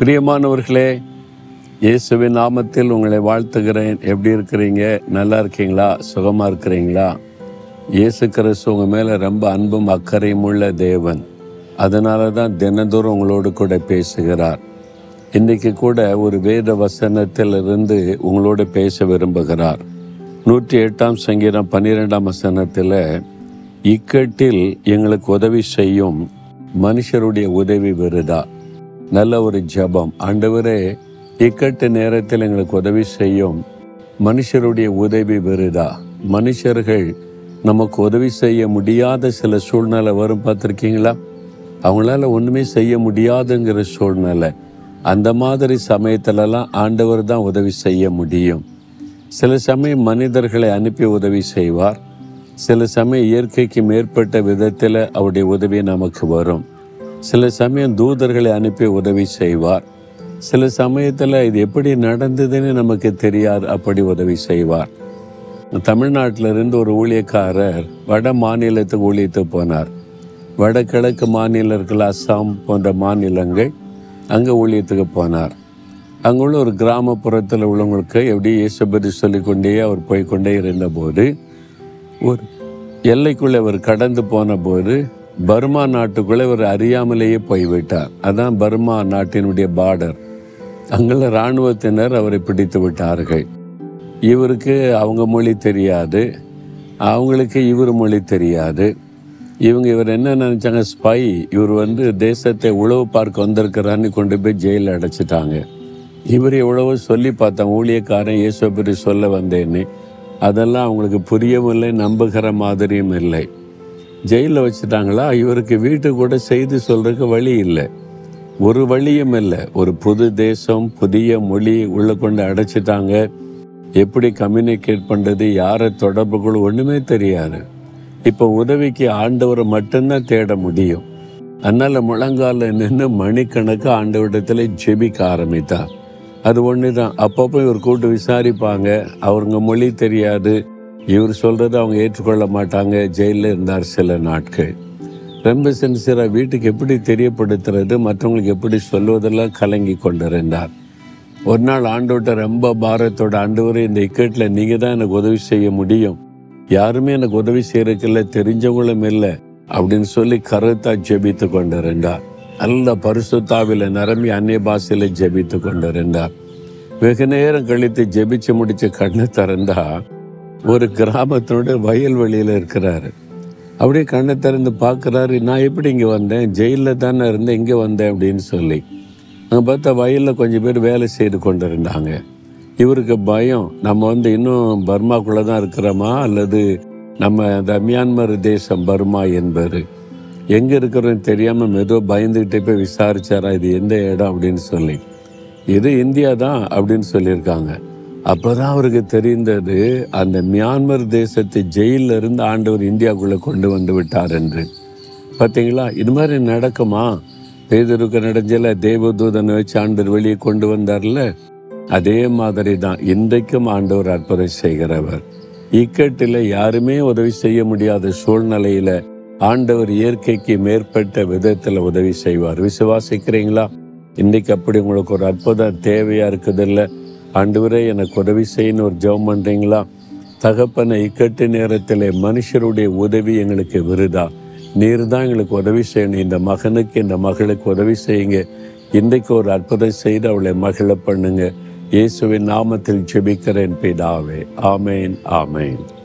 பிரியமானவர்களே இயேசுவின் நாமத்தில் உங்களை வாழ்த்துகிறேன். எப்படி இருக்கிறீங்க? நல்லா இருக்கீங்களா? சுகமாக இருக்கிறீங்களா? இயேசு கிறிஸ்து உங்கள் மேலே ரொம்ப அன்பும் அக்கறையும் உள்ள தேவன். அதனால தான் தினந்தோறும் உங்களோடு கூட பேசுகிறார். இன்றைக்கு கூட ஒரு வேத வசனத்திலிருந்து உங்களோடு பேச விரும்புகிறார். நூற்றி எட்டாம் சங்கீதம் பன்னிரெண்டாம் வசனத்தில் இக்கட்டில் எங்களுக்கு உதவி செய்யும் மனுஷருடைய உதவி விருதா நல்ல ஒரு ஜபம். ஆண்டவரே இக்கட்டு நேரத்தில் எங்களுக்கு உதவி செய்யும். மனுஷருடைய உதவி வெறுதா? மனுஷர்கள் நமக்கு உதவி செய்ய முடியாத சில சூழ்நிலை வரும் பார்த்துருக்கீங்களா? அவங்களால ஒன்றுமே செய்ய முடியாதுங்கிற சூழ்நிலை. அந்த மாதிரி சமயத்திலலாம் ஆண்டவர் தான் உதவி செய்ய முடியும். சில சமயம் மனிதர்களை அனுப்பி உதவி செய்வார். சில சமயம் இயற்கைக்கு மேற்பட்ட விதத்தில் அவருடைய உதவி நமக்கு வரும். சில சமயம் தூதர்களை அனுப்பி உதவி செய்வார். சில சமயத்தில் இது எப்படி நடந்ததுன்னு நமக்கு தெரியாது அப்படி உதவி செய்வார். தமிழ்நாட்டில் இருந்து ஒரு ஊழியக்காரர் வட மாநிலத்துக்கு ஊழியத்துக்கு போனார். வடகிழக்கு மாநிலர்கள் அஸ்ஸாம் போன்ற மாநிலங்கள் அங்கே ஊழியத்துக்கு போனார். அங்குள்ள ஒரு கிராமப்புறத்தில் உள்ளவங்களுக்கு எப்படி இயேசுபதி சொல்லிக்கொண்டே அவர் போய்க்கொண்டே இருந்தபோது ஒரு எல்லைக்குள்ளே அவர் கடந்து போன போது பர்மா நாட்டுக்குள்ளே இவர் அறியாமலேயே போய்விட்டார். அதான் பர்மா நாட்டினுடைய பார்டர் அங்குள்ள இராணுவத்தினர் அவரை பிடித்து விட்டார்கள். இவருக்கு அவங்க மொழி தெரியாது. அவங்களுக்கு இவர் மொழி தெரியாது. இவங்க இவர் என்ன நினச்சாங்க? ஸ்பை இவர் வந்து தேசத்தை உழவு பார்க்க வந்திருக்கிறான்னு கொண்டு போய் ஜெயிலில் அடைச்சிட்டாங்க. இவர் எவ்வளவோ சொல்லி பார்த்தேன். ஊழியக்காரன் இயேசுபரி சொல்ல வந்தேன்னு. அதெல்லாம் அவங்களுக்கு புரியவும் இல்லை நம்புகிற மாதிரியும் இல்லை. ஜெயிலில் வச்சுட்டாங்களா? இவருக்கு வீட்டு கூட செய்தி சொல்கிறதுக்கு வழி இல்லை. ஒரு வழியும் இல்லை. ஒரு புது தேசம் புதிய மொழி உள்ளே கொண்டு அடைச்சிட்டாங்க. எப்படி கம்யூனிகேட் பண்ணுறது யாரை தொடர்பு கொள்ள ஒன்றுமே தெரியாது. இப்போ உதவிக்கு ஆண்டவரை மட்டும்தான் தேட முடியும். அதனால் முழங்கால நின்று மணிக்கணக்கு ஆண்டவரிடத்துல ஜெபிக்க ஆரம்பித்தார் அது ஒன்று தான் அப்பப்போ இவர் கூட்டு விசாரிப்பாங்க. அவருங்க மொழி தெரியாது. இவர் சொல்கிறத அவங்க ஏற்றுக்கொள்ள மாட்டாங்க. ஜெயிலில் இருந்தார் சில நாட்கள். ரொம்ப சின்சியராக வீட்டுக்கு எப்படி தெரியப்படுத்துறது மற்றவங்களுக்கு எப்படி சொல்வதெல்லாம் கலங்கி கொண்டிருந்தார். ஒரு நாள் ஆண்டோட்ட ரொம்ப பாரத்தோட வரை இந்த இக்கட்டில் நீங்கள் தான் எனக்கு உதவி செய்ய முடியும். யாருமே எனக்கு உதவி செய்யறதுக்கில்ல தெரிஞ்சவங்களும் இல்லை அப்படின்னு சொல்லி கருத்தா ஜெபித்து கொண்டிருந்தார். நல்ல பரிசுத்தாவில் நிரம்பி அந்நிய பாஷையில் ஜெபித்து கொண்டிருந்தார். வெகு நேரம் கழித்து ஜெபிச்சு முடிச்சு கண்ணை திறந்தா ஒரு கிராமத்தோட வயல்வெளியில் இருக்கிறாரு. அப்படியே கண்ணை திறந்து பார்க்குறாரு நான் எப்படி இங்கே வந்தேன்? ஜெயிலில் தானே இருந்தேன் இங்கே வந்தேன் அப்படின்னு சொல்லி. அங்கே பார்த்தா வயலில் கொஞ்சம் பேர் வேலை செய்து கொண்டு இருந்தாங்க இவருக்கு பயம் நம்ம வந்து இன்னும் பர்மாக்குள்ளே தான் இருக்கிறோமா? அல்லது நம்ம இந்த மியான்மர் தேசம் பர்மா என்பது எங்கே இருக்கிறோன்னு தெரியாமல் மெதுவாக பயந்துக்கிட்டே போய் விசாரிச்சாரா இது எந்த இடம்? அப்படின்னு சொல்லி. இது இந்தியா தான் அப்படின்னு சொல்லியிருக்காங்க. அப்போதான் அவருக்கு தெரிந்தது அந்த மியான்மர் தேசத்தை ஜெயிலில் இருந்து ஆண்டவர் இந்தியாவுக்குள்ளே கொண்டு வந்து விட்டார் என்று. பார்த்தீங்களா இது மாதிரி நடக்குமா? பேதருக்கு நடஞ்சல தேவதூதனை வச்சு ஆண்டவர் வெளியே கொண்டு வந்தார்ல? அதே மாதிரி தான் இன்றைக்கும் ஆண்டவர் அற்புதம் செய்கிறவர். இக்கட்டில் யாருமே உதவி செய்ய முடியாத சூழ்நிலையில ஆண்டவர் இயற்கைக்கு மேற்பட்ட விதத்தில் உதவி செய்வார். விசுவாசிக்கிறீங்களா? இன்னைக்கு அப்படி உங்களுக்கு ஒரு அற்புதம் தேவையா இருக்குது இல்லை ஆண்டவரே எனக்கு உதவி செய்யணும் ஒரு ஜெபம் பண்ணுறீங்களா தகப்பனை இக்கட்டு நேரத்தில் மனுஷருடைய உதவி எங்களுக்கு விருதா? நீர் தான் எங்களுக்கு உதவி செய்யணும். இந்த மகனுக்கு இந்த மகளுக்கு உதவி செய்யுங்க. இன்றைக்கு ஒரு அற்புதம் செய்து அவளை மகிழ பண்ணுங்க. இயேசுவின் நாமத்தில் ஜெபிக்கிறேன் பிதாவே. ஆமேன் ஆமேன்.